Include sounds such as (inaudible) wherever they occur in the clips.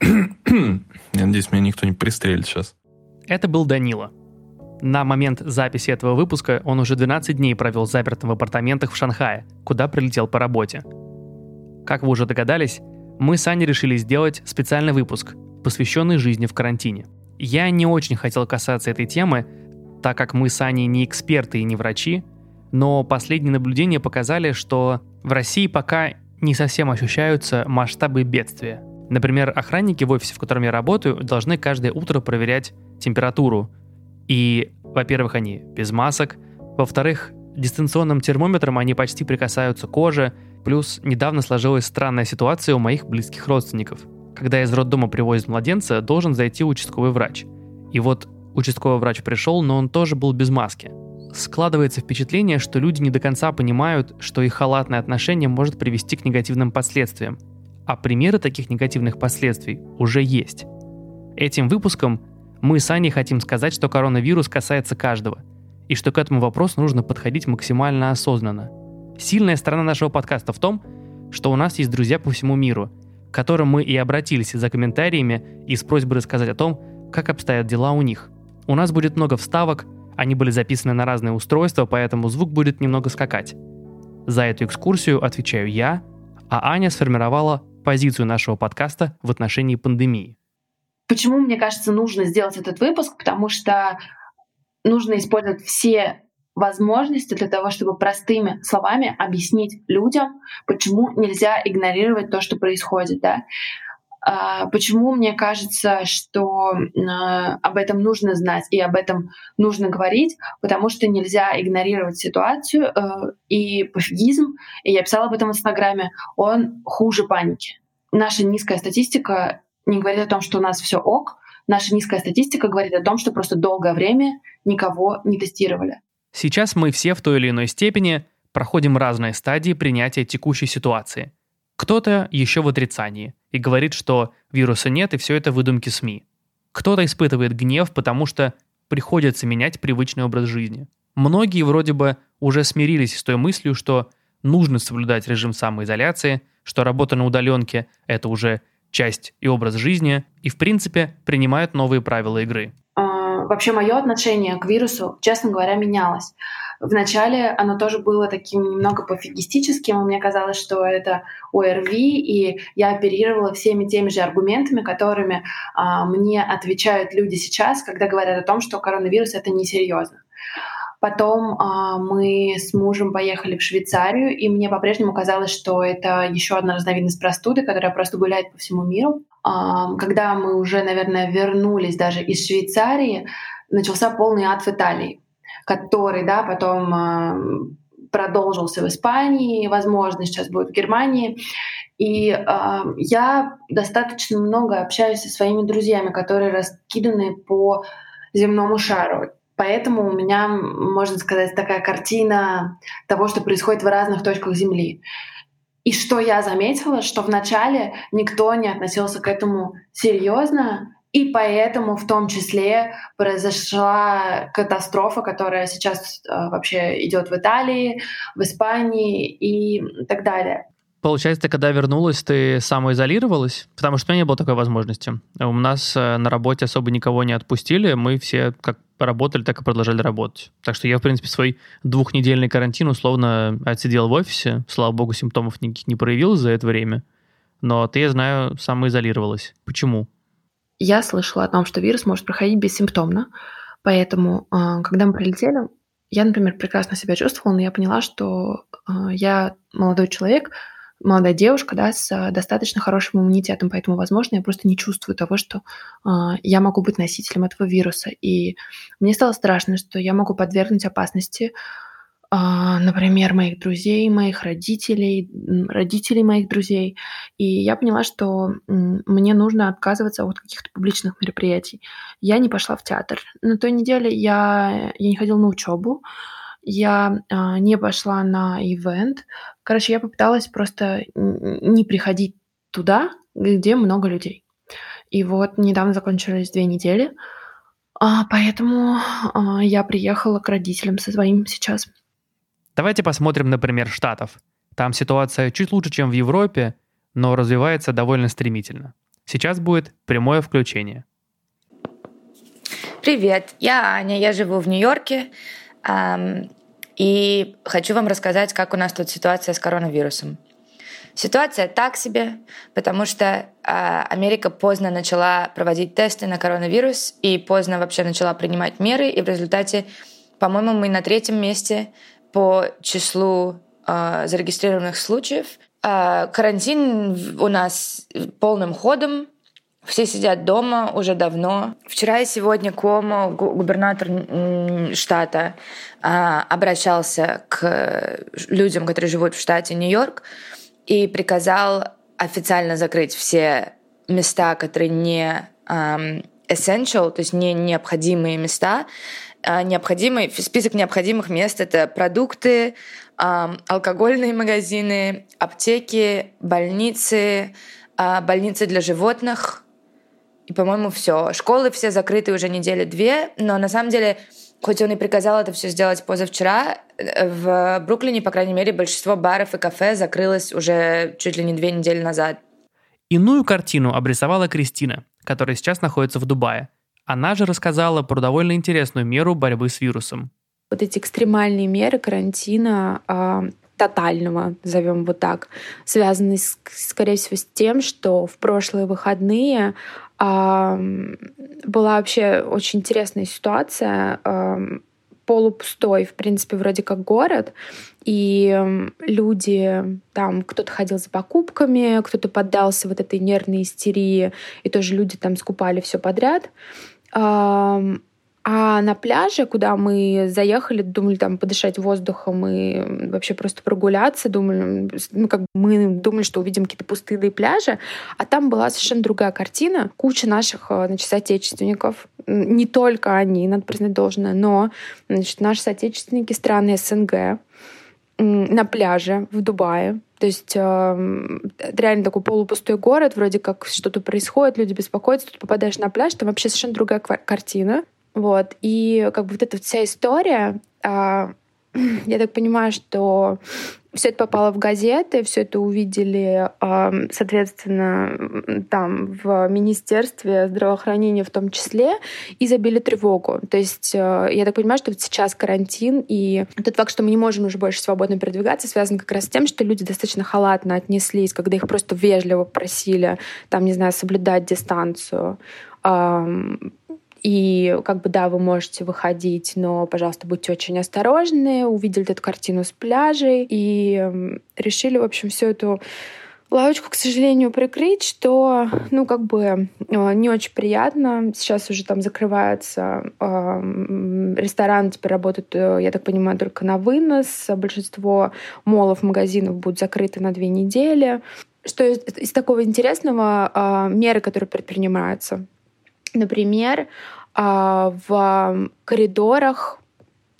Я надеюсь, меня никто не пристрелит сейчас. Это был Данила. На момент записи этого выпуска он уже 12 дней провел запертым в апартаментах в Шанхае, куда прилетел по работе. Как вы уже догадались, мы с Аней решили сделать специальный выпуск, посвященный жизни в карантине. Я не очень хотел касаться этой темы, так как мы с Аней не эксперты и не врачи, но последние наблюдения показали, что в России пока не совсем ощущаются масштабы бедствия. Например, охранники в офисе, в котором я работаю, должны каждое утро проверять температуру. И, во-первых, они без масок, во-вторых, дистанционным термометром они почти прикасаются к коже, плюс недавно сложилась странная ситуация у моих близких родственников. Когда из роддома привозят младенца, должен зайти участковый врач. И вот участковый врач пришел, но он тоже был без маски складывается впечатление, что люди не до конца понимают, что их халатное отношение может привести к негативным последствиям. А примеры таких негативных последствий уже есть. Этим выпуском мы с Аней хотим сказать, что коронавирус касается каждого, и что к этому вопросу нужно подходить максимально осознанно. Сильная сторона нашего подкаста в том, что у нас есть друзья по всему миру, к которым мы и обратились за комментариями и с просьбой рассказать о том, как обстоят дела у них. У нас будет много вставок, они были записаны на разные устройства, поэтому звук будет немного скакать. За эту экскурсию отвечаю я, а Аня сформировала позицию нашего подкаста в отношении пандемии. Почему, мне кажется, нужно сделать этот выпуск? Потому что нужно использовать все возможности для того, чтобы простыми словами объяснить людям, почему нельзя игнорировать то, что происходит. Да? А, почему мне кажется, что а, об этом нужно знать и об этом нужно говорить? Потому что нельзя игнорировать ситуацию, э, и пофигизм, и я писала об этом в Инстаграме, он хуже паники. Наша низкая статистика не говорит о том, что у нас все ок, наша низкая статистика говорит о том, что просто долгое время никого не тестировали. Сейчас мы все в той или иной степени проходим разные стадии принятия текущей ситуации – кто-то еще в отрицании и говорит, что вируса нет и все это выдумки СМИ. Кто-то испытывает гнев, потому что приходится менять привычный образ жизни. Многие вроде бы уже смирились с той мыслью, что нужно соблюдать режим самоизоляции, что работа на удаленке – это уже часть и образ жизни, и в принципе принимают новые правила игры. А, вообще мое отношение к вирусу, честно говоря, менялось. Вначале оно тоже было таким немного пофигистическим, мне казалось, что это ОРВИ, и я оперировала всеми теми же аргументами, которыми а, мне отвечают люди сейчас, когда говорят о том, что коронавирус — это несерьезно. Потом а, мы с мужем поехали в Швейцарию, и мне по-прежнему казалось, что это еще одна разновидность простуды, которая просто гуляет по всему миру. А, когда мы уже, наверное, вернулись даже из Швейцарии, начался полный ад в Италии который, да, потом а, продолжился в Испании, возможно, сейчас будет в Германии. И э, я достаточно много общаюсь со своими друзьями, которые раскиданы по земному шару. Поэтому у меня, можно сказать, такая картина того, что происходит в разных точках Земли. И что я заметила, что вначале никто не относился к этому серьезно, и поэтому в том числе произошла катастрофа, которая сейчас э, вообще идет в Италии, в Испании и так далее. Получается, ты когда вернулась, ты самоизолировалась? Потому что у меня не было такой возможности. У нас э, на работе особо никого не отпустили, мы все как работали, так и продолжали работать. Так что я, в принципе, свой двухнедельный карантин условно отсидел в офисе. Слава богу, симптомов никаких не проявилось за это время. Но ты, я знаю, самоизолировалась. Почему? Я слышала о том, что вирус может проходить бессимптомно, поэтому, а, когда мы прилетели, я, например, прекрасно себя чувствовала, но я поняла, что а, я молодой человек, молодая девушка, да, с достаточно хорошим иммунитетом, поэтому, возможно, я просто не чувствую того, что э, я могу быть носителем этого вируса. И мне стало страшно, что я могу подвергнуть опасности а, например, моих друзей, моих родителей, родителей моих друзей. И я поняла, что мне нужно отказываться от каких-то публичных мероприятий. Я не пошла в театр. На той неделе я, я не ходила на учебу, я а, не пошла на ивент. Короче, я попыталась просто не приходить туда, где много людей. И вот недавно закончились две недели, а, поэтому а, я приехала к родителям со своим сейчас. Давайте посмотрим, например, Штатов. Там ситуация чуть лучше, чем в Европе, но развивается довольно стремительно. Сейчас будет прямое включение. Привет, я Аня, я живу в Нью-Йорке. Эм, и хочу вам рассказать, как у нас тут ситуация с коронавирусом. Ситуация так себе, потому что э, Америка поздно начала проводить тесты на коронавирус и поздно вообще начала принимать меры, и в результате, по-моему, мы на третьем месте по числу э, зарегистрированных случаев. Э, карантин у нас полным ходом, все сидят дома уже давно. Вчера и сегодня Комо, губернатор штата, а, обращался к людям, которые живут в штате Нью-Йорк, и приказал официально закрыть все места, которые не essential, то есть не необходимые места. А, необходимый список необходимых мест это продукты, алкогольные магазины, аптеки, больницы, а, больницы для животных, и, по-моему, все. Школы все закрыты уже недели две, но на самом деле, хоть он и приказал это все сделать позавчера, э, в Бруклине, по крайней мере, большинство баров и кафе закрылось уже чуть ли не две недели назад. Иную картину обрисовала Кристина, которая сейчас находится в Дубае. Она же рассказала про довольно интересную меру борьбы с вирусом. Вот эти экстремальные меры карантина а, тотального, назовем вот так, связаны, скорее всего, с тем, что в прошлые выходные была вообще очень интересная ситуация. Полупустой, в принципе, вроде как город, и люди, там кто-то ходил за покупками, кто-то поддался вот этой нервной истерии, и тоже люди там скупали все подряд. А на пляже, куда мы заехали, думали там подышать воздухом и вообще просто прогуляться, думали, ну как мы думали, что увидим какие-то пустые пляжи, а там была совершенно другая картина. Куча наших, э, значит, соотечественников, не только они, надо признать должное, но, значит, наши соотечественники страны СНГ на пляже в Дубае. То есть э, реально такой полупустой город, вроде как что-то происходит, люди беспокоятся, тут попадаешь на пляж, там вообще совершенно другая картина. Вот. И как бы вот эта вся история, а, (clears throat) я так понимаю, что все это попало в газеты, все это увидели, соответственно, там в Министерстве здравоохранения в том числе, и забили тревогу. То есть а, я так понимаю, что вот сейчас карантин, и тот факт, что мы не можем уже больше свободно передвигаться, связан как раз с тем, что люди достаточно халатно отнеслись, когда их просто вежливо просили, там, не знаю, соблюдать дистанцию и как бы да, вы можете выходить, но, пожалуйста, будьте очень осторожны. Увидели эту картину с пляжей и решили, в общем, всю эту лавочку, к сожалению, прикрыть, что, ну, как бы э, не очень приятно. Сейчас уже там закрываются э, рестораны, теперь работают, э, я так понимаю, только на вынос. Большинство молов, магазинов будут закрыты на две недели. Что из, из такого интересного, э, меры, которые предпринимаются. Например, а, в коридорах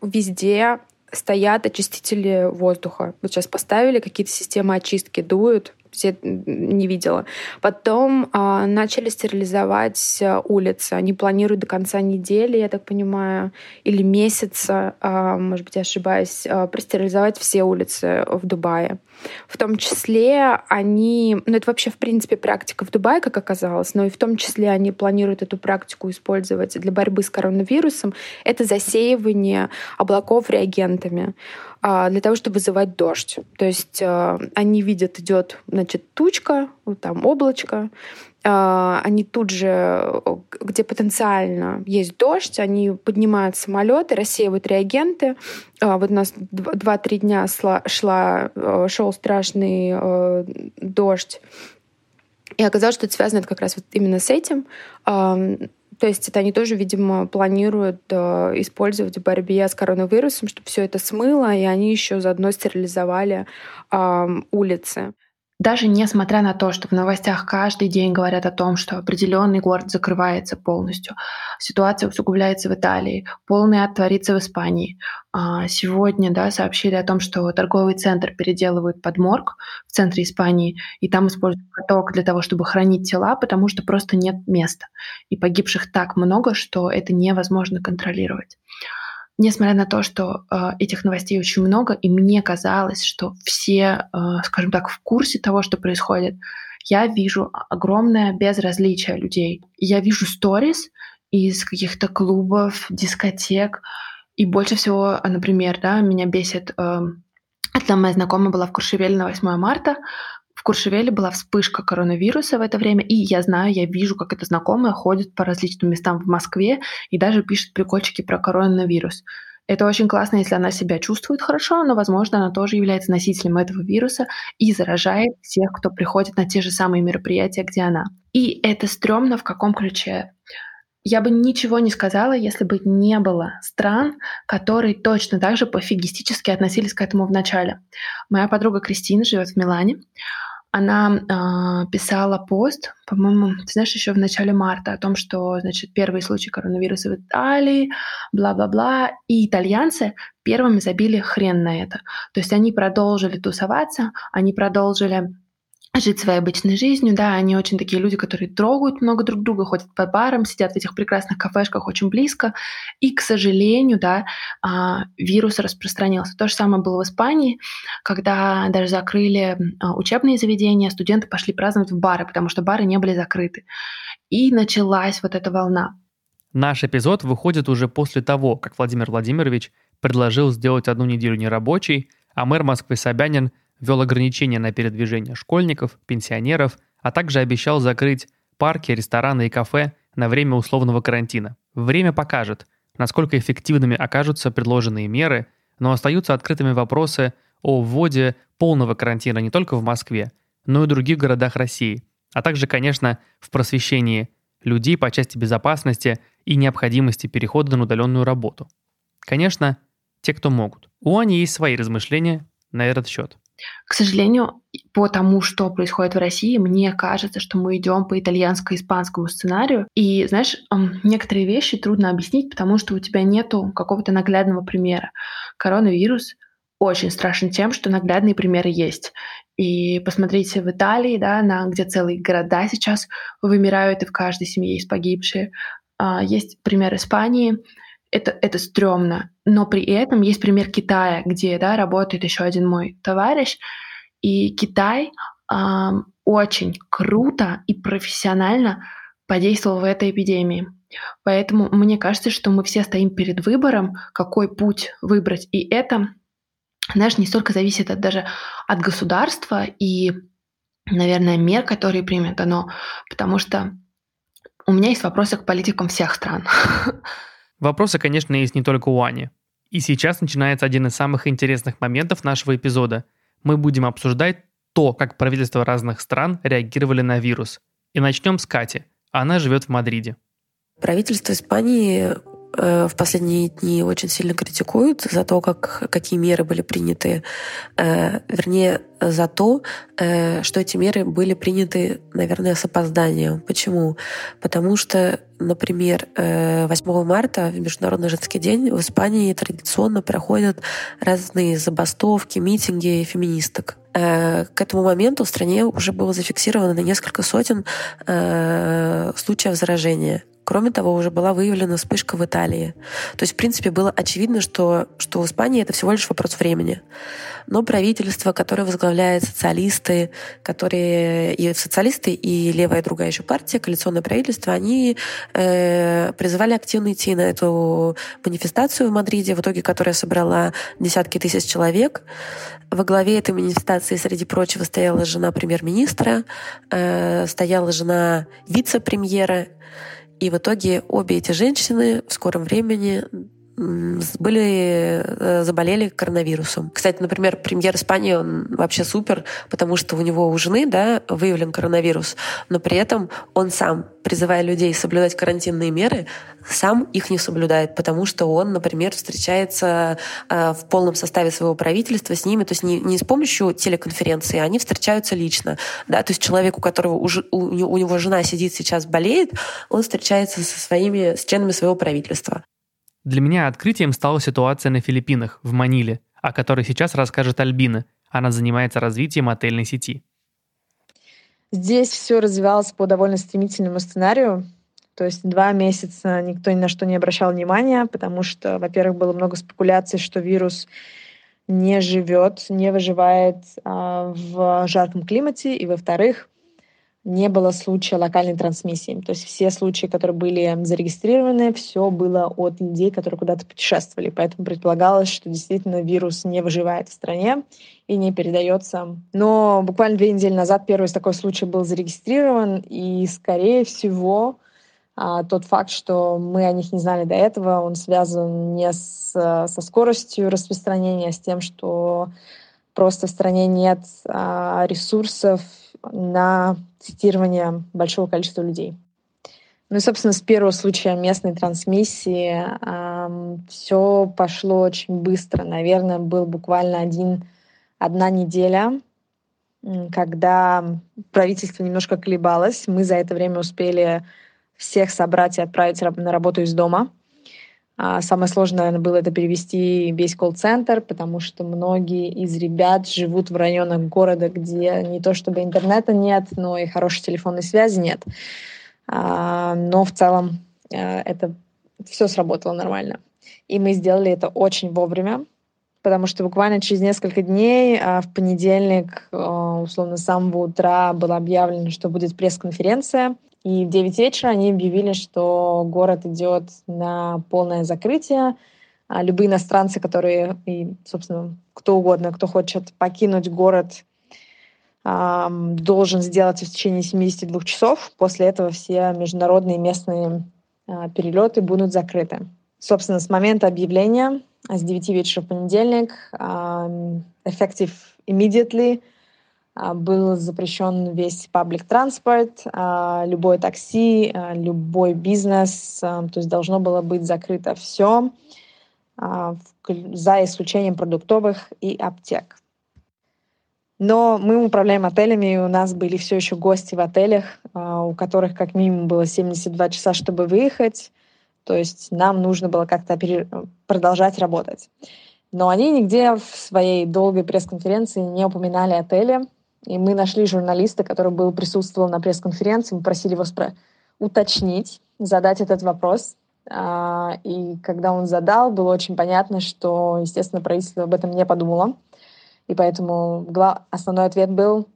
везде стоят очистители воздуха. Вот сейчас поставили какие-то системы очистки, дуют, все не видела. Потом э, начали стерилизовать э, улицы. Они планируют до конца недели, я так понимаю, или месяца, э, может быть, я ошибаюсь, э, простерилизовать все улицы в Дубае. В том числе они, ну это вообще в принципе практика в Дубае, как оказалось, но и в том числе они планируют эту практику использовать для борьбы с коронавирусом. Это засеивание облаков реагентами. А, для того, чтобы вызывать дождь. То есть а, они видят, идет значит, тучка, там облачко, а, они тут же, где потенциально есть дождь, они поднимают самолеты, рассеивают реагенты. Вот у нас 2-3 дня шла, шла, шел страшный дождь. И оказалось, что это связано как раз вот именно с этим. То есть это они тоже, видимо, планируют э, использовать в борьбе с коронавирусом, чтобы все это смыло, и они еще заодно стерилизовали э, улицы. Даже несмотря на то, что в новостях каждый день говорят о том, что определенный город закрывается полностью, ситуация усугубляется в Италии, полный ад творится в Испании. А, сегодня да, сообщили о том, что торговый центр переделывают под морг в центре Испании, и там используют поток для того, чтобы хранить тела, потому что просто нет места. И погибших так много, что это невозможно контролировать. Несмотря на то, что э, этих новостей очень много, и мне казалось, что все, э, скажем так, в курсе того, что происходит, я вижу огромное безразличие людей. Я вижу сторис из каких-то клубов, дискотек, и больше всего, например, да, меня бесит... Э, одна моя знакомая была в Куршевеле на 8 марта, в Куршевеле была вспышка коронавируса в это время, и я знаю, я вижу, как эта знакомая ходит по различным местам в Москве и даже пишет прикольчики про коронавирус. Это очень классно, если она себя чувствует хорошо, но, возможно, она тоже является носителем этого вируса и заражает всех, кто приходит на те же самые мероприятия, где она. И это стрёмно в каком ключе? Я бы ничего не сказала, если бы не было стран, которые точно так же пофигистически относились к этому в начале. Моя подруга Кристина живет в Милане она э, писала пост, по-моему, ты знаешь, еще в начале марта о том, что, значит, первый случай коронавируса в Италии, бла-бла-бла, и итальянцы первыми забили хрен на это. То есть они продолжили тусоваться, они продолжили жить своей обычной жизнью, да, они очень такие люди, которые трогают много друг друга, ходят по барам, сидят в этих прекрасных кафешках очень близко, и, к сожалению, да, а, вирус распространился. То же самое было в Испании, когда даже закрыли а, учебные заведения, студенты пошли праздновать в бары, потому что бары не были закрыты. И началась вот эта волна. Наш эпизод выходит уже после того, как Владимир Владимирович предложил сделать одну неделю нерабочей, а мэр Москвы Собянин ввел ограничения на передвижение школьников, пенсионеров, а также обещал закрыть парки, рестораны и кафе на время условного карантина. Время покажет, насколько эффективными окажутся предложенные меры, но остаются открытыми вопросы о вводе полного карантина не только в Москве, но и в других городах России, а также, конечно, в просвещении людей по части безопасности и необходимости перехода на удаленную работу. Конечно, те, кто могут. У Ани есть свои размышления на этот счет. К сожалению, по тому, что происходит в России, мне кажется, что мы идем по итальянско-испанскому сценарию. И, знаешь, некоторые вещи трудно объяснить, потому что у тебя нету какого-то наглядного примера. Коронавирус очень страшен тем, что наглядные примеры есть. И посмотрите в Италии, да, на, где целые города сейчас вымирают, и в каждой семье есть погибшие. А, есть пример Испании, это, это стрёмно. Но при этом есть пример Китая, где да, работает еще один мой товарищ. И Китай э, очень круто и профессионально подействовал в этой эпидемии. Поэтому мне кажется, что мы все стоим перед выбором, какой путь выбрать. И это, знаешь, не столько зависит от, даже от государства и, наверное, мер, которые примет оно, потому что у меня есть вопросы к политикам всех стран. (laughs) Вопросы, конечно, есть не только у Ани. И сейчас начинается один из самых интересных моментов нашего эпизода. Мы будем обсуждать то, как правительства разных стран реагировали на вирус. И начнем с Кати. Она живет в Мадриде. Правительство Испании в последние дни очень сильно критикуют за то, как, какие меры были приняты, э, вернее, за то, э, что эти меры были приняты, наверное, с опозданием. Почему? Потому что, например, 8 марта, в Международный женский день, в Испании традиционно проходят разные забастовки, митинги феминисток. К этому моменту в стране уже было зафиксировано несколько сотен случаев заражения. Кроме того, уже была выявлена вспышка в Италии. То есть, в принципе, было очевидно, что, что в Испании это всего лишь вопрос времени. Но правительство, которое возглавляет социалисты, которые и социалисты, и левая другая еще партия, коалиционное правительство, они э, призывали активно идти на эту манифестацию в Мадриде, в итоге которая собрала десятки тысяч человек. Во главе этой манифестации, среди прочего, стояла жена премьер-министра, э, стояла жена вице-премьера, и в итоге обе эти женщины в скором времени были, э, заболели коронавирусом. Кстати, например, премьер Испании, он вообще супер, потому что у него у жены да, выявлен коронавирус, но при этом он сам, призывая людей соблюдать карантинные меры, сам их не соблюдает, потому что он, например, встречается э, в полном составе своего правительства с ними, то есть не, не с помощью телеконференции, они встречаются лично. Да? То есть человек, у которого у, у него жена сидит сейчас, болеет, он встречается со своими, с членами своего правительства. Для меня открытием стала ситуация на Филиппинах, в Маниле, о которой сейчас расскажет Альбина. Она занимается развитием отельной сети. Здесь все развивалось по довольно стремительному сценарию. То есть два месяца никто ни на что не обращал внимания, потому что, во-первых, было много спекуляций, что вирус не живет, не выживает а, в жарком климате, и, во-вторых, не было случая локальной трансмиссии. То есть все случаи, которые были зарегистрированы, все было от людей, которые куда-то путешествовали. Поэтому предполагалось, что действительно вирус не выживает в стране и не передается. Но буквально две недели назад первый такой случай был зарегистрирован, и, скорее всего, а, тот факт, что мы о них не знали до этого, он связан не с, со скоростью распространения, а с тем, что просто в стране нет а, ресурсов на цитирование большого количества людей. Ну и, собственно, с первого случая местной трансмиссии эм, все пошло очень быстро. Наверное, был буквально один, одна неделя, когда правительство немножко колебалось. Мы за это время успели всех собрать и отправить на работу из дома. А самое сложное, наверное, было это перевести весь колл-центр, потому что многие из ребят живут в районах города, где не то чтобы интернета нет, но и хорошей телефонной связи нет. А, но в целом э, это все сработало нормально. И мы сделали это очень вовремя, потому что буквально через несколько дней, а, в понедельник, э, условно, с самого утра было объявлено, что будет пресс-конференция и в 9 вечера они объявили, что город идет на полное закрытие. А любые иностранцы, которые, и, собственно, кто угодно, кто хочет покинуть город, должен сделать в течение 72 часов. После этого все международные местные а, перелеты будут закрыты. Собственно, с момента объявления, с 9 вечера в понедельник, effective immediately — был запрещен весь паблик транспорт, а, любое такси, а, любой бизнес, то есть должно было быть закрыто все, за исключением продуктовых и аптек. Но мы управляем отелями, и у нас были все еще гости в отелях, у которых как минимум было 72 часа, чтобы выехать. То есть нам нужно было как-то продолжать работать. Но они нигде в своей долгой пресс-конференции не упоминали отели, и мы нашли журналиста, который был присутствовал на пресс-конференции, мы просили его спро- уточнить, задать этот вопрос. А, и когда он задал, было очень понятно, что, естественно, правительство об этом не подумало. И поэтому основной ответ был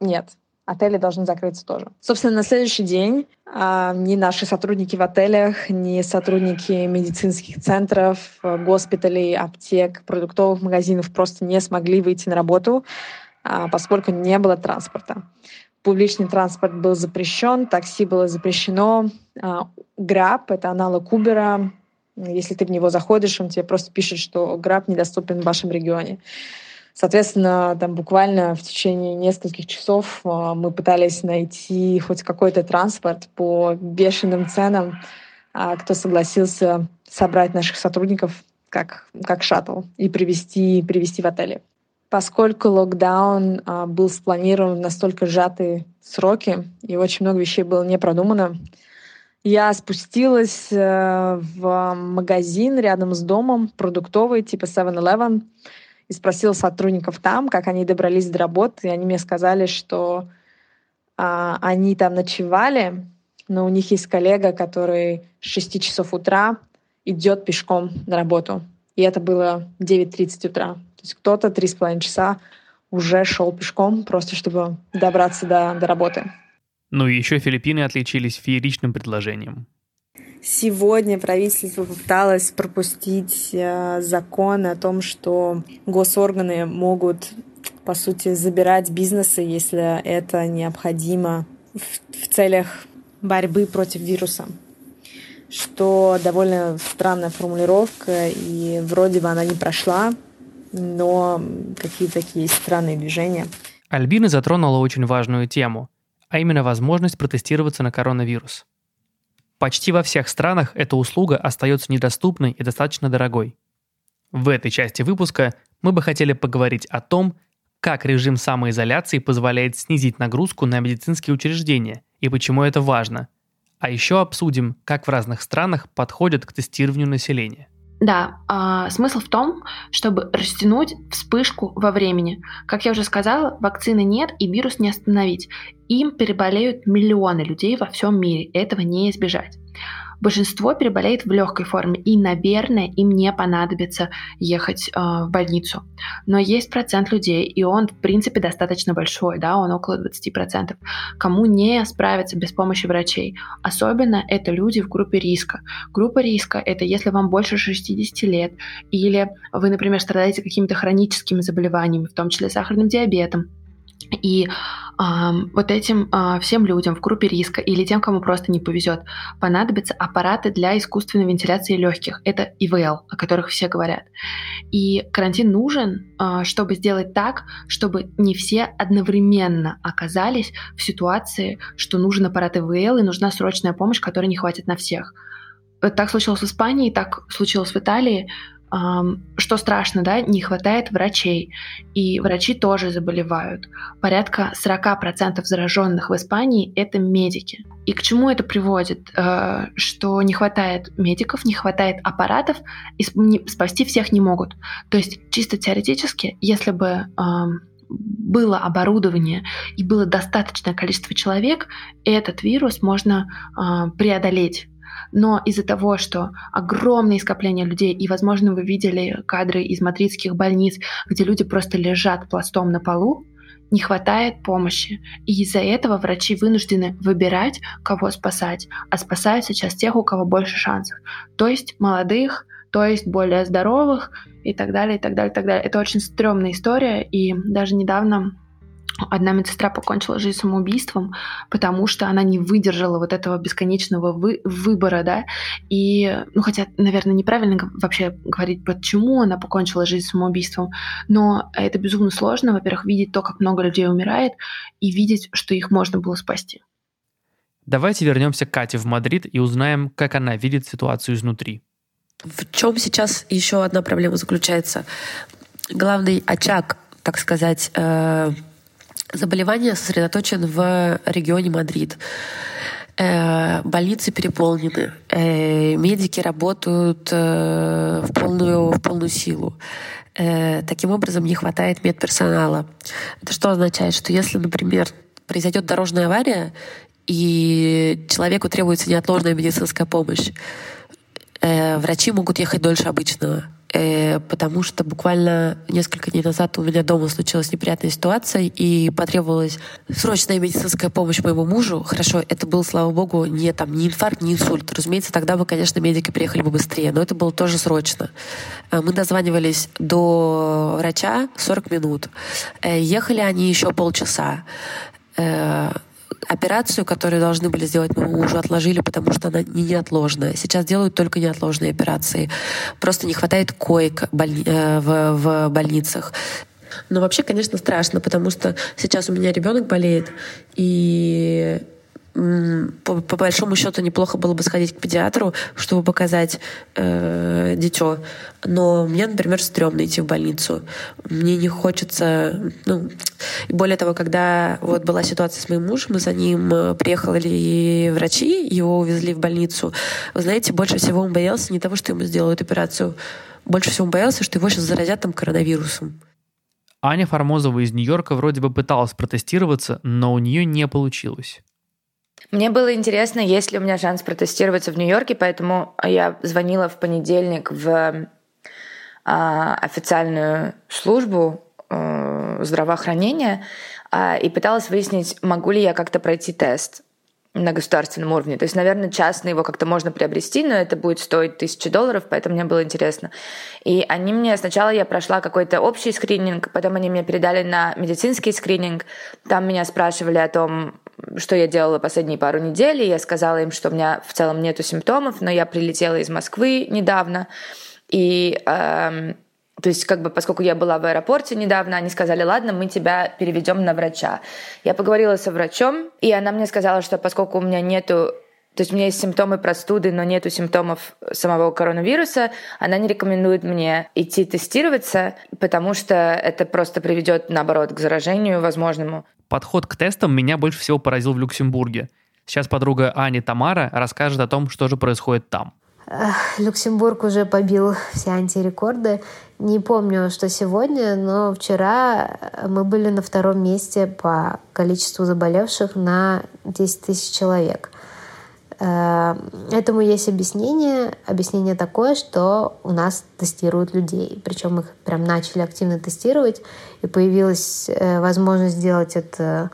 «нет, отели должны закрыться тоже. Собственно, на следующий день а, ни наши сотрудники в отелях, ни сотрудники медицинских центров, госпиталей, аптек, продуктовых магазинов просто не смогли выйти на работу. А, поскольку не было транспорта. Публичный транспорт был запрещен, такси было запрещено. А, Grab — это аналог Uber. Если ты в него заходишь, он тебе просто пишет, что Grab недоступен в вашем регионе. Соответственно, там буквально в течение нескольких часов а, мы пытались найти хоть какой-то транспорт по бешеным ценам, кто согласился собрать наших сотрудников как, как шаттл и привести, привести в отеле. Поскольку локдаун а, был спланирован в настолько сжатые сроки, и очень много вещей было не продумано, я спустилась э, в магазин рядом с домом, продуктовый, типа 7-Eleven, и спросила сотрудников там, как они добрались до работы, и они мне сказали, что а, они там ночевали, но у них есть коллега, который с 6 часов утра идет пешком на работу. И это было 9.30 утра. То есть кто-то три с половиной часа уже шел пешком, просто чтобы добраться до, до работы. Ну и еще Филиппины отличились фееричным предложением. Сегодня правительство попыталось пропустить э, закон о том, что госорганы могут, по сути, забирать бизнесы, если это необходимо в, в целях борьбы против вируса. Что довольно странная формулировка, и вроде бы она не прошла, но какие-то такие странные движения. Альбина затронула очень важную тему, а именно возможность протестироваться на коронавирус. Почти во всех странах эта услуга остается недоступной и достаточно дорогой. В этой части выпуска мы бы хотели поговорить о том, как режим самоизоляции позволяет снизить нагрузку на медицинские учреждения и почему это важно. А еще обсудим, как в разных странах подходят к тестированию населения. Да, а, смысл в том, чтобы растянуть вспышку во времени. Как я уже сказала, вакцины нет и вирус не остановить. Им переболеют миллионы людей во всем мире. Этого не избежать. Большинство переболеет в легкой форме, и, наверное, им не понадобится ехать э, в больницу. Но есть процент людей, и он, в принципе, достаточно большой, да, он около 20%, кому не справиться без помощи врачей. Особенно это люди в группе риска. Группа риска – это если вам больше 60 лет, или вы, например, страдаете какими-то хроническими заболеваниями, в том числе сахарным диабетом, и э, вот этим э, всем людям в группе риска или тем, кому просто не повезет, понадобятся аппараты для искусственной вентиляции легких. Это ИВЛ, о которых все говорят. И карантин нужен, э, чтобы сделать так, чтобы не все одновременно оказались в ситуации, что нужен аппарат ИВЛ и нужна срочная помощь, которой не хватит на всех. Так случилось в Испании, так случилось в Италии что страшно, да, не хватает врачей, и врачи тоже заболевают. Порядка 40% зараженных в Испании – это медики. И к чему это приводит? Э, что не хватает медиков, не хватает аппаратов, и спасти всех не могут. То есть чисто теоретически, если бы было оборудование и было достаточное количество человек, этот вирус можно а, преодолеть но из-за того, что огромное скопление людей, и, возможно, вы видели кадры из мадридских больниц, где люди просто лежат пластом на полу, не хватает помощи. И из-за этого врачи вынуждены выбирать, кого спасать. А спасают сейчас тех, у кого больше шансов. То есть молодых, то есть более здоровых и так далее, и так далее, и так далее. Это очень стрёмная история, и даже недавно Одна медсестра покончила жизнь самоубийством, потому что она не выдержала вот этого бесконечного вы выбора, да, и, ну, хотя, наверное, неправильно вообще говорить, почему она покончила жизнь самоубийством, но это безумно сложно, во-первых, видеть то, как много людей умирает, и видеть, что их можно было спасти. Давайте вернемся к Кате в Мадрид и узнаем, как она видит ситуацию изнутри. В чем сейчас еще одна проблема заключается? Главный очаг, так сказать, э Заболевание сосредоточено в регионе Мадрид. Э, больницы переполнены, э, медики работают э, в полную, в полную силу. Таким образом, не хватает медперсонала. Это что означает? Что если, например, произойдет дорожная авария, и человеку требуется неотложная медицинская помощь, врачи могут ехать дольше обычного потому что буквально несколько дней назад у меня дома случилась неприятная ситуация, и потребовалась срочная медицинская помощь моему мужу. Хорошо, это был, слава богу, не там не инфаркт, не инсульт. Разумеется, тогда бы, конечно, медики приехали бы быстрее, но это было тоже срочно. Э, мы дозванивались до врача 40 минут. Э, ехали они еще полчаса э, операцию, которую должны были сделать моему мужу, отложили, потому что она не неотложная. Сейчас делают только неотложные операции. Просто не хватает коек больни- э, в, в больницах. Но вообще, конечно, страшно, потому что сейчас у меня ребенок болеет, и по, по большому счету неплохо было бы сходить к педиатру, чтобы показать э, дитё. Но мне, например, стрёмно идти в больницу. Мне не хочется... Ну, и более того, когда вот была ситуация с моим мужем, мы за ним э, приехали врачи, его увезли в больницу. Вы знаете, больше всего он боялся не того, что ему сделают операцию, больше всего он боялся, что его сейчас заразят там коронавирусом. Аня Формозова из Нью-Йорка вроде бы пыталась протестироваться, но у нее не получилось. Мне было интересно, есть ли у меня шанс протестироваться в Нью-Йорке, поэтому я звонила в понедельник в а, официальную службу а, здравоохранения а, и пыталась выяснить, могу ли я как-то пройти тест на государственном уровне. То есть, наверное, частно его как-то можно приобрести, но это будет стоить тысячи долларов, поэтому мне было интересно. И они мне, сначала я прошла какой-то общий скрининг, потом они меня передали на медицинский скрининг. Там меня спрашивали о том, что я делала последние пару недель, я сказала им, что у меня в целом нету симптомов, но я прилетела из Москвы недавно, и эм, то есть, как бы, поскольку я была в аэропорте недавно, они сказали, ладно, мы тебя переведем на врача. Я поговорила со врачом, и она мне сказала, что поскольку у меня нету то есть у меня есть симптомы простуды, но нету симптомов самого коронавируса. Она не рекомендует мне идти тестироваться, потому что это просто приведет, наоборот, к заражению возможному. Подход к тестам меня больше всего поразил в Люксембурге. Сейчас подруга Ани Тамара расскажет о том, что же происходит там. Люксембург уже побил все антирекорды. Не помню, что сегодня, но вчера мы были на втором месте по количеству заболевших на 10 тысяч человек. Э, этому есть объяснение. Объяснение такое, что у нас тестируют людей. Причем их прям начали активно тестировать, и появилась э, возможность сделать это,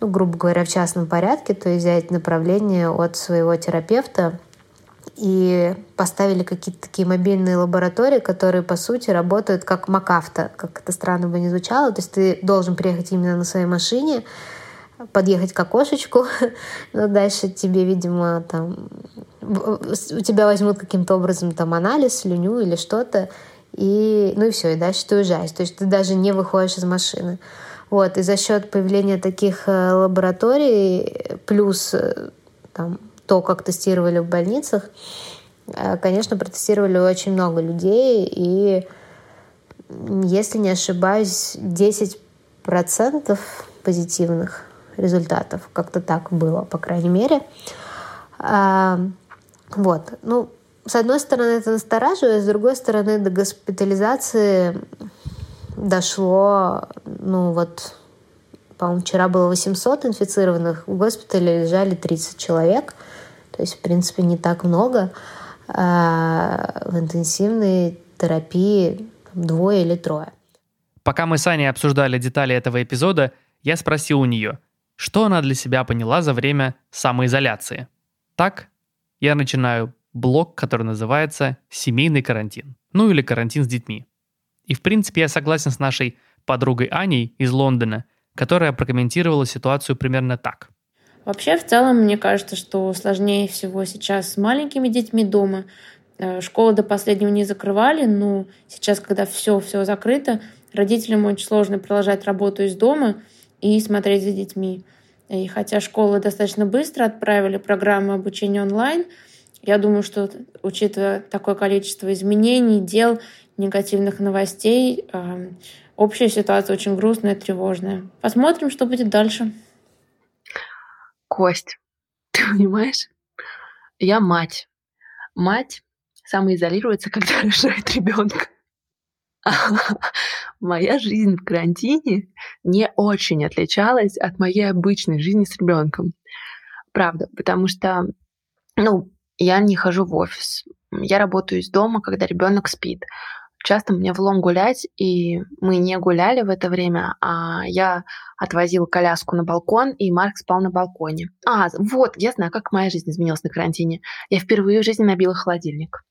ну, грубо говоря, в частном порядке, то есть взять направление от своего терапевта и поставили какие-то такие мобильные лаборатории, которые, по сути, работают как МакАвто, как это странно бы не звучало. То есть ты должен приехать именно на своей машине, подъехать к окошечку, (laughs) но дальше тебе, видимо, там у тебя возьмут каким-то образом там анализ, слюню или что-то, и ну и все, и дальше ты уезжаешь. То есть ты даже не выходишь из машины. Вот, и за счет появления таких э, лабораторий, плюс э, там, то, как тестировали в больницах, э, конечно, протестировали очень много людей, и, если не ошибаюсь, 10% позитивных результатов. Как-то так было, по крайней мере. А, вот. Ну, с одной стороны, это настораживает, с другой стороны, до госпитализации дошло, ну вот, по-моему, вчера было 800 инфицированных, в госпитале лежали 30 человек, то есть, в принципе, не так много. А в интенсивной терапии двое или трое. Пока мы с Аней обсуждали детали этого эпизода, я спросил у нее, что она для себя поняла за время самоизоляции. Так, я начинаю блог, который называется «Семейный карантин», ну или «Карантин с детьми». И в принципе я согласен с нашей подругой Аней из Лондона, которая прокомментировала ситуацию примерно так. Вообще, в целом, мне кажется, что сложнее всего сейчас с маленькими детьми дома. Э, школы до последнего не закрывали, но сейчас, когда все, все закрыто, родителям очень сложно продолжать работу из дома и смотреть за детьми. И хотя школы достаточно быстро отправили программу обучения онлайн, я думаю, что, учитывая такое количество изменений, дел, негативных новостей, э, общая ситуация очень грустная, тревожная. Посмотрим, что будет дальше. Кость, (laughs) ты понимаешь? Я мать. Мать самоизолируется, (laughs) когда рожает ребенка. (laughs) Моя жизнь в карантине не очень отличалась от моей обычной жизни с ребенком. Правда, потому что, ну, я не хожу в офис. Я работаю из дома, когда ребенок спит часто мне влом гулять, и мы не гуляли в это время, а я отвозила коляску на балкон, и Марк спал на балконе. А, вот, я знаю, как моя жизнь изменилась на карантине. Я впервые в жизни набила холодильник.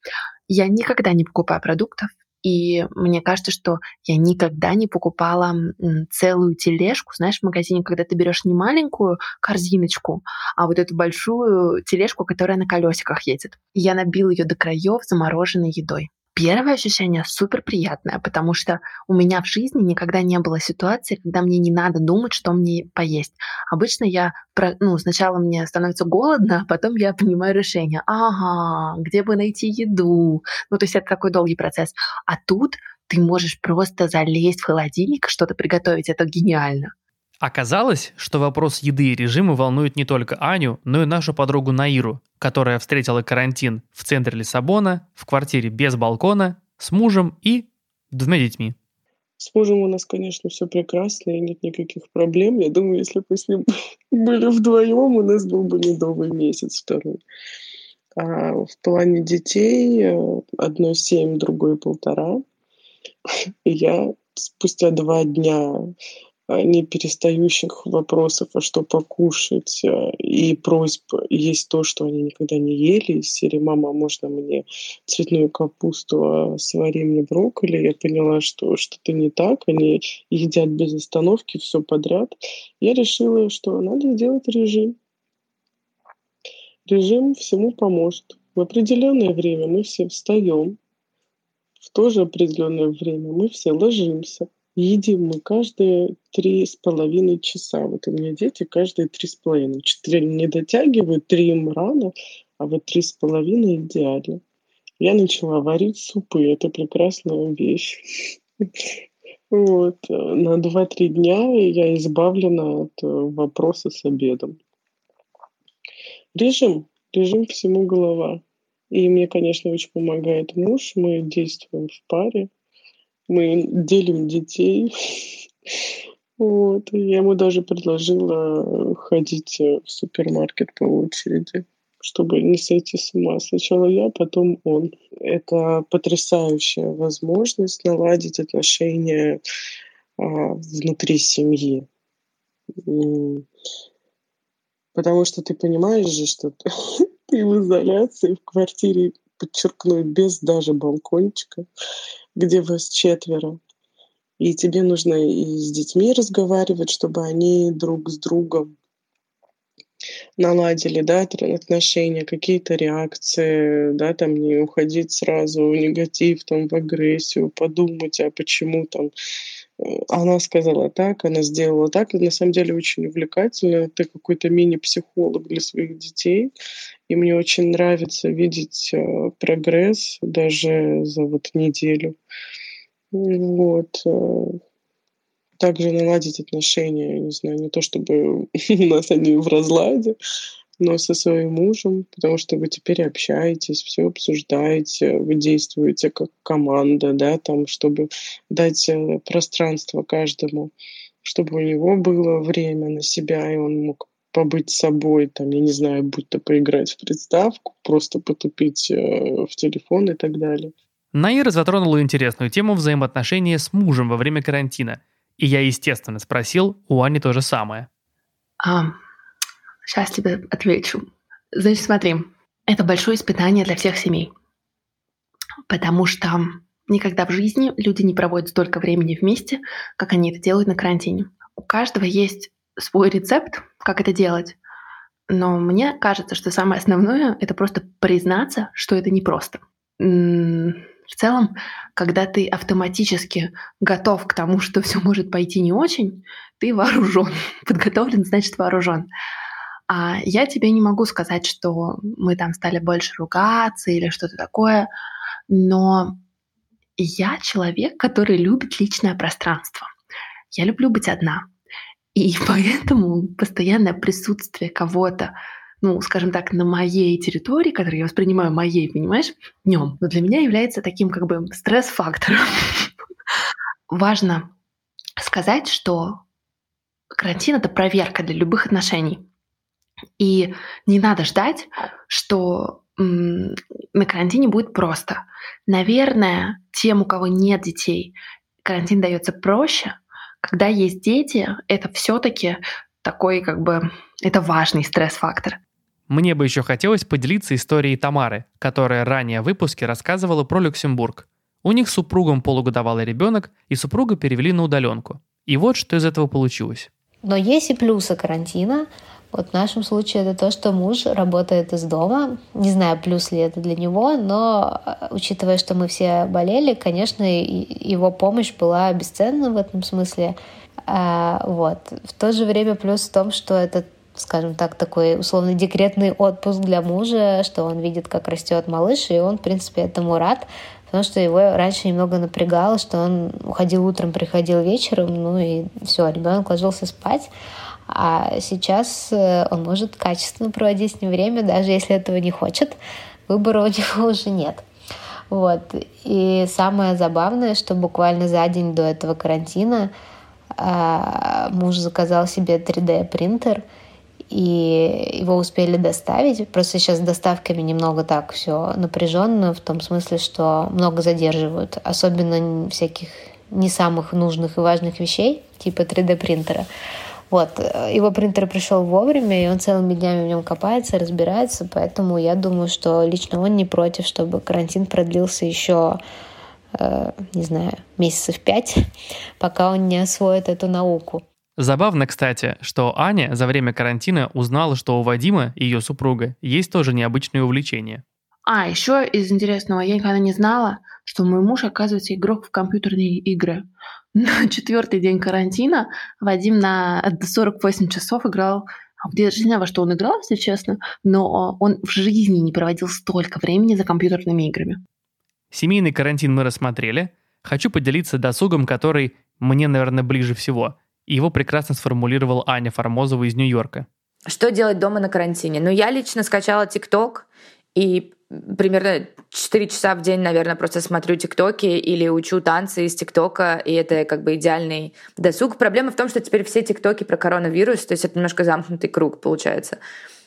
Я никогда не покупаю продуктов, и мне кажется, что я никогда не покупала целую тележку, знаешь, в магазине, когда ты берешь не маленькую корзиночку, а вот эту большую тележку, которая на колесиках едет. Я набила ее до краев замороженной едой. Первое ощущение супер приятное, потому что у меня в жизни никогда не было ситуации, когда мне не надо думать, что мне поесть. Обычно я, ну, сначала мне становится голодно, а потом я понимаю решение. Ага, где бы найти еду? Ну, то есть это такой долгий процесс. А тут ты можешь просто залезть в холодильник, что-то приготовить. Это гениально. Оказалось, что вопрос еды и режима волнует не только Аню, но и нашу подругу Наиру, которая встретила карантин в центре Лиссабона, в квартире без балкона, с мужем и двумя детьми. С мужем у нас, конечно, все прекрасно и нет никаких проблем. Я думаю, если бы с ним (laughs) были вдвоем, у нас был бы медовый месяц второй. А в плане детей э, одной семь, другой полтора. (laughs) Я спустя два дня не перестающих вопросов, а что покушать, э, и просьб есть то, что они никогда не ели, из серии «Мама, можно мне цветную капусту, а свари мне брокколи?» Я поняла, что что-то не так, они едят без остановки все подряд. Я решила, что надо сделать режим. Режим всему поможет. В определенное время мы все встаем, в то же определенное время мы все ложимся – Едим мы каждые три с половиной часа. Вот у меня дети каждые три с половиной. Четыре не дотягивают, три им рано, а вот три с половиной идеально. Я начала варить супы. Это прекрасная вещь. (laughs) Вот. На два-три дня я избавлена от э, вопроса с обедом. Режим. Режим всему голова. И мне, конечно, очень помогает муж. Мы действуем в паре. Мы делим детей. Вот. Я ему даже предложила ходить в супермаркет по очереди, чтобы не сойти с ума. Сначала я, потом он. Это потрясающая возможность наладить отношения а, внутри семьи. Потому что ты понимаешь же, что (laughs) ты в изоляции, в квартире, подчеркну, без даже балкончика, где вас четверо. И тебе нужно и с детьми разговаривать, чтобы они друг с другом наладили, да, отношения, какие-то реакции, да, там не уходить сразу в негатив, там, в агрессию, подумать, а почему там она сказала так, она сделала так. Это на самом деле очень увлекательно. Ты какой-то мини-психолог для своих детей. И мне очень нравится видеть э, прогресс даже за вот неделю. Вот. Э, также наладить отношения, не знаю, не то чтобы (laughs) у нас они в разладе, но со своим мужем, потому что вы теперь общаетесь, все обсуждаете, вы действуете как команда, да, там, чтобы дать э, пространство каждому, чтобы у него было время на себя, и он мог побыть собой, там, я не знаю, будь то поиграть в приставку, просто потупить э, в телефон и так далее. Наира затронула интересную тему взаимоотношения с мужем во время карантина. И я, естественно, спросил у Ани то же самое. А, Сейчас тебе отвечу. Значит, смотри, это большое испытание для всех семей. Потому что никогда в жизни люди не проводят столько времени вместе, как они это делают на карантине. У каждого есть свой рецепт, как это делать. Но мне кажется, что самое основное — это просто признаться, что это непросто. В целом, когда ты автоматически готов к тому, что все может пойти не очень, ты вооружен. (laughs) Подготовлен, значит вооружен. А я тебе не могу сказать, что мы там стали больше ругаться или что-то такое, но я человек, который любит личное пространство. Я люблю быть одна. И (laughs) поэтому постоянное присутствие кого-то, ну, скажем так, на моей территории, которую я воспринимаю моей, понимаешь, днем, но для меня является таким как бы стресс-фактором. (laughs) Важно сказать, что карантин — это проверка для любых отношений. И не надо ждать, что на карантине будет просто. Наверное, тем, у кого нет детей, карантин дается проще. Когда есть дети, это все-таки такой, как бы, это важный стресс-фактор. Мне бы еще хотелось поделиться историей Тамары, которая ранее в выпуске рассказывала про Люксембург. У них с супругом полугодовалый ребенок, и супруга перевели на удаленку. И вот что из этого получилось. Но есть и плюсы карантина. Вот в нашем случае это то, что муж работает из дома. Не знаю, плюс ли это для него, но э, учитывая, что мы все болели, конечно, его помощь была бесценна в этом смысле. А, вот. В то же время плюс в том, что это скажем так, такой условно декретный отпуск для мужа, что он видит, как растет малыш, и он, в принципе, этому рад, потому что его раньше немного напрягало, что он уходил утром, приходил вечером, ну и все, ребенок ложился спать. А сейчас э, он может качественно проводить с ним время, даже если этого не хочет. Выбора у (laughs) него уже нет. Вот. И самое забавное, что буквально за день до этого карантина э, муж заказал себе 3D-принтер, и его успели доставить. Просто сейчас с доставками немного так все напряженно, в том смысле, что много задерживают, особенно всяких не самых нужных и важных вещей, типа 3D-принтера. Вот. Его принтер пришел вовремя, и он целыми днями в нем копается, разбирается, поэтому я думаю, что лично он не против, чтобы карантин продлился еще э, не знаю, месяцев пять, (laughs) пока он не освоит эту науку. Забавно, кстати, что Аня за время карантина узнала, что у Вадима, ее супруга, есть тоже необычное увлечение. А, еще из интересного, я никогда не знала, что мой муж, оказывается, игрок в компьютерные игры. На (laughs) четвертый день карантина Вадим на 48 часов играл я даже не знаю, во что он играл, если честно, но он в жизни не проводил столько времени за компьютерными играми. Семейный карантин мы рассмотрели. Хочу поделиться досугом, который мне, наверное, ближе всего. Его прекрасно сформулировал Аня Формозова из Нью-Йорка. Что делать дома на карантине? Ну, я лично скачала ТикТок и примерно 4 часа в день, наверное, просто смотрю ТикТоки или учу танцы из ТикТока, и это как бы идеальный досуг. Проблема в том, что теперь все ТикТоки про коронавирус, то есть это немножко замкнутый круг получается.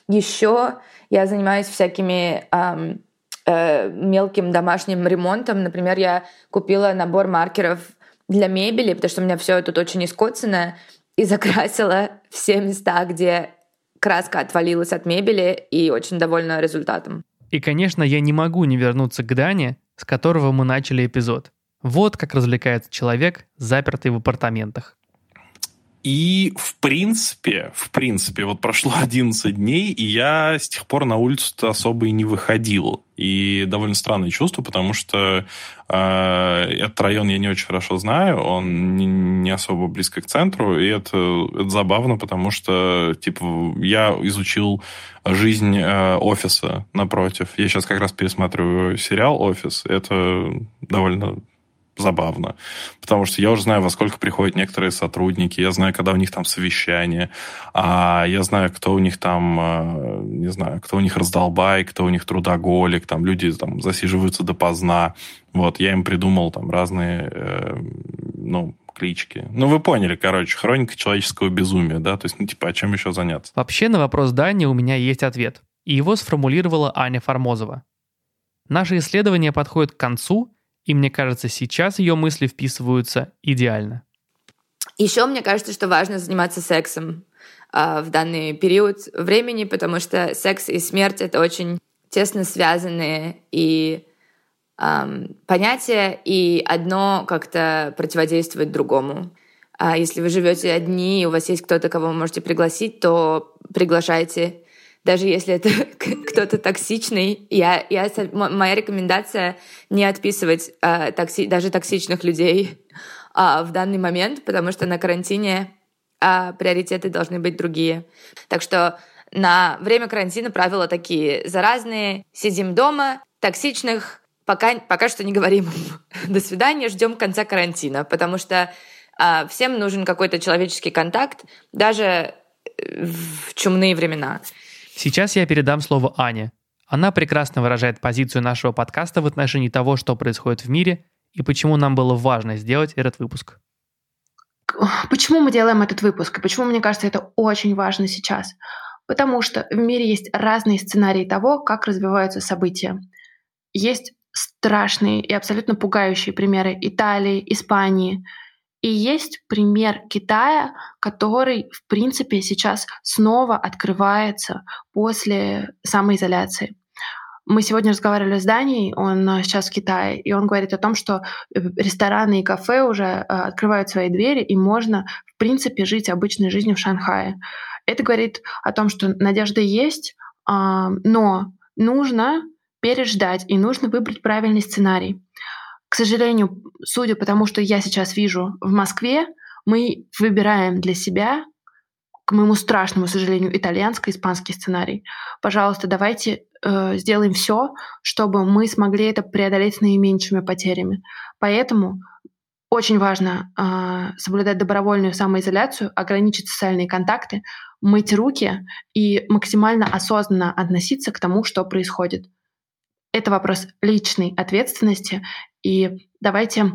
Еще я занимаюсь всякими эм, э, мелким домашним ремонтом. Например, я купила набор маркеров для мебели, потому что у меня все тут очень искоцано, и закрасила все места, где краска отвалилась от мебели, и очень довольна результатом. И, конечно, я не могу не вернуться к Дане, с которого мы начали эпизод. Вот как развлекается человек, запертый в апартаментах. И, в принципе, в принципе, вот прошло (laughs) 11 дней, и я с тех пор на улицу особо и не выходил. И довольно странное чувство, потому что э, этот район я не очень хорошо знаю, он не, не особо близко к центру, и это, это забавно, потому что, типа, я изучил жизнь э, офиса напротив. Я сейчас как раз пересматриваю сериал «Офис». Это довольно забавно. Потому что я уже знаю, во сколько приходят некоторые сотрудники, я знаю, когда у них там совещание, а я знаю, кто у них там, э, не знаю, кто у них раздолбай, кто у них трудоголик, там люди там засиживаются допоздна. Вот, я им придумал там разные, э, ну, клички. Ну, вы поняли, короче, хроника человеческого безумия, да? То есть, ну, типа, о чем еще заняться? Вообще, на вопрос Дани у меня есть ответ. И его сформулировала Аня Формозова. Наше исследование подходит к концу, и мне кажется, сейчас ее мысли вписываются идеально. Еще мне кажется, что важно заниматься сексом э, в данный период времени, потому что секс и смерть это очень тесно связанные и э, понятия, и одно как-то противодействует другому. А если вы живете одни, и у вас есть кто-то, кого вы можете пригласить, то приглашайте даже если это (laughs) кто-то токсичный, я, я, моя рекомендация не отписывать э, токси, даже токсичных людей э, в данный момент, потому что на карантине э, приоритеты должны быть другие. Так что на время карантина правила такие заразные, сидим дома, токсичных пока, пока что не говорим (laughs) до свидания, ждем конца карантина, потому что э, всем нужен какой-то человеческий контакт, даже в чумные времена. Сейчас я передам слово Ане. Она прекрасно выражает позицию нашего подкаста в отношении того, что происходит в мире и почему нам было важно сделать этот выпуск. Почему мы делаем этот выпуск? И почему, мне кажется, это очень важно сейчас? Потому что в мире есть разные сценарии того, как развиваются события. Есть страшные и абсолютно пугающие примеры Италии, Испании – и есть пример Китая, который, в принципе, сейчас снова открывается после самоизоляции. Мы сегодня разговаривали с Данией, он э, сейчас в Китае, и он говорит о том, что э, рестораны и кафе уже э, открывают свои двери, и можно, в принципе, жить обычной жизнью в Шанхае. Это говорит о том, что надежда есть, а, но нужно переждать, и нужно выбрать правильный сценарий. К сожалению, судя по тому, что я сейчас вижу в Москве, мы выбираем для себя, к моему страшному сожалению, итальянско-испанский сценарий. Пожалуйста, давайте э, сделаем все, чтобы мы смогли это преодолеть с наименьшими потерями. Поэтому очень важно э, соблюдать добровольную самоизоляцию, ограничить социальные контакты, мыть руки и максимально осознанно относиться к тому, что происходит. Это вопрос личной ответственности, и давайте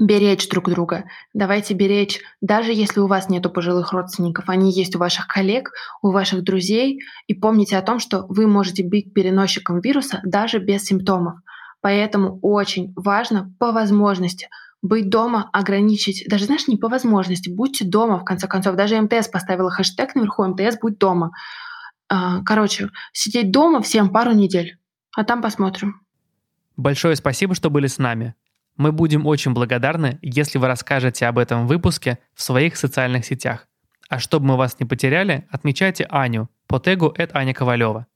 беречь друг друга. Давайте беречь, даже если у вас нету пожилых родственников, они есть у ваших коллег, у ваших друзей. И помните о том, что вы можете быть переносчиком вируса даже без симптомов. Поэтому очень важно по возможности быть дома, ограничить, даже, знаешь, не по возможности, будьте дома, в конце концов. Даже МТС поставила хэштег наверху «МТС, будь дома». А, короче, сидеть дома всем пару недель. А там посмотрим. Большое спасибо, что были с нами. Мы будем очень благодарны, если вы расскажете об этом выпуске в своих социальных сетях. А чтобы мы вас не потеряли, отмечайте Аню по тегу это Аня Ковалева.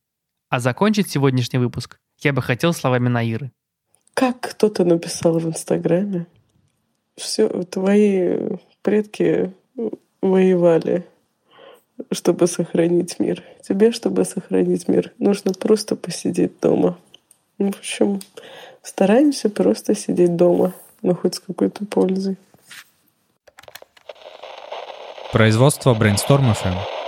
А закончить сегодняшний выпуск я бы хотел словами Наиры. Как кто-то написал в Инстаграме, все, твои предки воевали, чтобы сохранить мир. Тебе, чтобы сохранить мир, нужно просто посидеть дома. В общем, стараемся просто сидеть дома, но хоть с какой-то пользой. Производство Brainstorm FM.